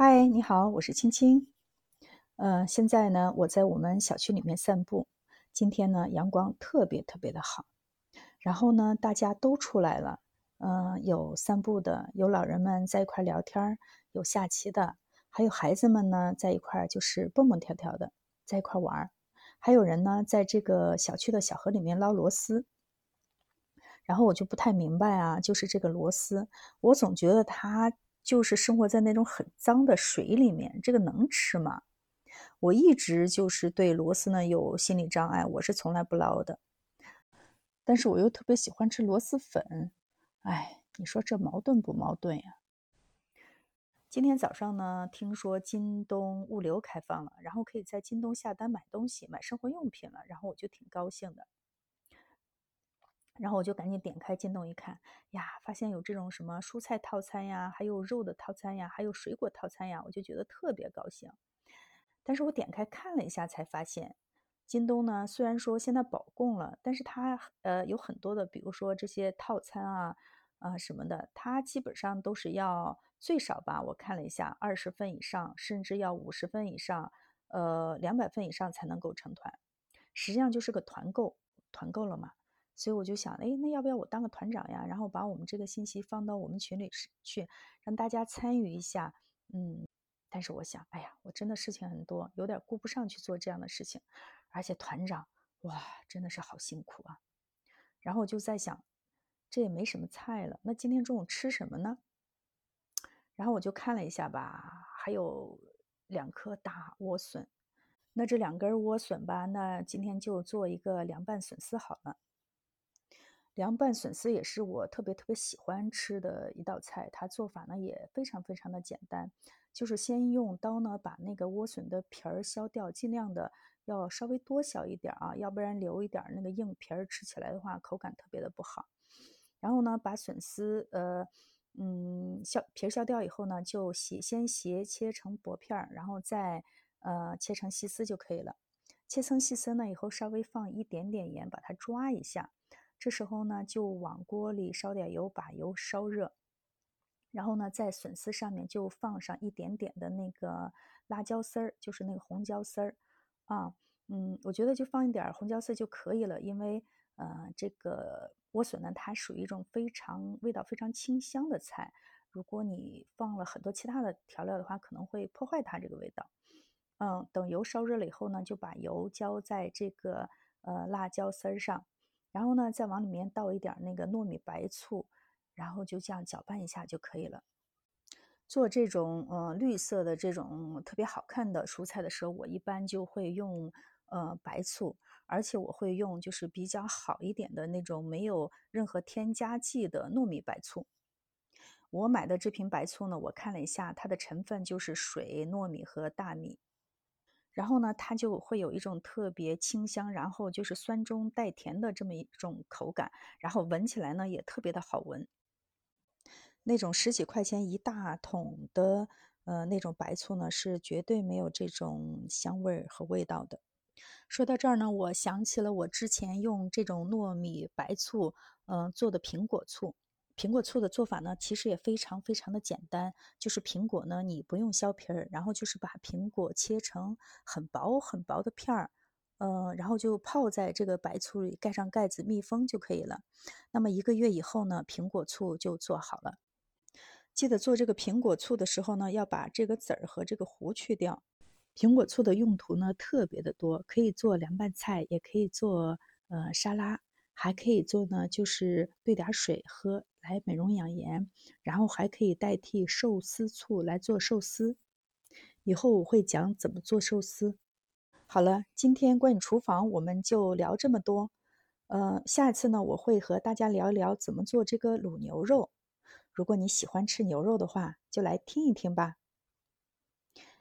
嗨，你好，我是青青。呃，现在呢，我在我们小区里面散步。今天呢，阳光特别特别的好。然后呢，大家都出来了。嗯，有散步的，有老人们在一块聊天，有下棋的，还有孩子们呢，在一块就是蹦蹦跳跳的，在一块玩。还有人呢，在这个小区的小河里面捞螺丝。然后我就不太明白啊，就是这个螺丝，我总觉得它。就是生活在那种很脏的水里面，这个能吃吗？我一直就是对螺丝呢有心理障碍，我是从来不捞的。但是我又特别喜欢吃螺蛳粉，哎，你说这矛盾不矛盾呀？今天早上呢，听说京东物流开放了，然后可以在京东下单买东西，买生活用品了，然后我就挺高兴的。然后我就赶紧点开京东一看，呀，发现有这种什么蔬菜套餐呀，还有肉的套餐呀，还有水果套餐呀，我就觉得特别高兴。但是我点开看了一下，才发现，京东呢虽然说现在保供了，但是它呃有很多的，比如说这些套餐啊啊什么的，它基本上都是要最少吧，我看了一下，二十份以上，甚至要五十份以上，呃两百份以上才能够成团，实际上就是个团购，团购了嘛。所以我就想，哎，那要不要我当个团长呀？然后把我们这个信息放到我们群里去，让大家参与一下。嗯，但是我想，哎呀，我真的事情很多，有点顾不上去做这样的事情。而且团长，哇，真的是好辛苦啊。然后我就在想，这也没什么菜了，那今天中午吃什么呢？然后我就看了一下吧，还有两颗大莴笋。那这两根莴笋吧，那今天就做一个凉拌笋丝好了。凉拌笋丝也是我特别特别喜欢吃的一道菜，它做法呢也非常非常的简单，就是先用刀呢把那个莴笋的皮儿削掉，尽量的要稍微多削一点啊，要不然留一点那个硬皮儿，吃起来的话口感特别的不好。然后呢，把笋丝呃嗯削皮儿削掉以后呢，就斜先斜切成薄片儿，然后再呃切成细丝就可以了。切成细丝呢以后，稍微放一点点盐，把它抓一下。这时候呢，就往锅里烧点油，把油烧热，然后呢，在笋丝上面就放上一点点的那个辣椒丝儿，就是那个红椒丝儿啊，嗯，我觉得就放一点红椒丝就可以了，因为呃，这个莴笋呢，它属于一种非常味道非常清香的菜，如果你放了很多其他的调料的话，可能会破坏它这个味道。嗯，等油烧热了以后呢，就把油浇在这个呃辣椒丝儿上。然后呢，再往里面倒一点那个糯米白醋，然后就这样搅拌一下就可以了。做这种呃绿色的这种特别好看的蔬菜的时候，我一般就会用呃白醋，而且我会用就是比较好一点的那种没有任何添加剂的糯米白醋。我买的这瓶白醋呢，我看了一下，它的成分就是水、糯米和大米。然后呢，它就会有一种特别清香，然后就是酸中带甜的这么一种口感，然后闻起来呢也特别的好闻。那种十几块钱一大桶的，呃，那种白醋呢，是绝对没有这种香味和味道的。说到这儿呢，我想起了我之前用这种糯米白醋，嗯，做的苹果醋。苹果醋的做法呢，其实也非常非常的简单，就是苹果呢，你不用削皮儿，然后就是把苹果切成很薄很薄的片儿，呃，然后就泡在这个白醋里，盖上盖子密封就可以了。那么一个月以后呢，苹果醋就做好了。记得做这个苹果醋的时候呢，要把这个籽儿和这个核去掉。苹果醋的用途呢特别的多，可以做凉拌菜，也可以做呃沙拉。还可以做呢，就是兑点水喝来美容养颜，然后还可以代替寿司醋来做寿司。以后我会讲怎么做寿司。好了，今天关于厨房我们就聊这么多。呃，下一次呢，我会和大家聊一聊怎么做这个卤牛肉。如果你喜欢吃牛肉的话，就来听一听吧。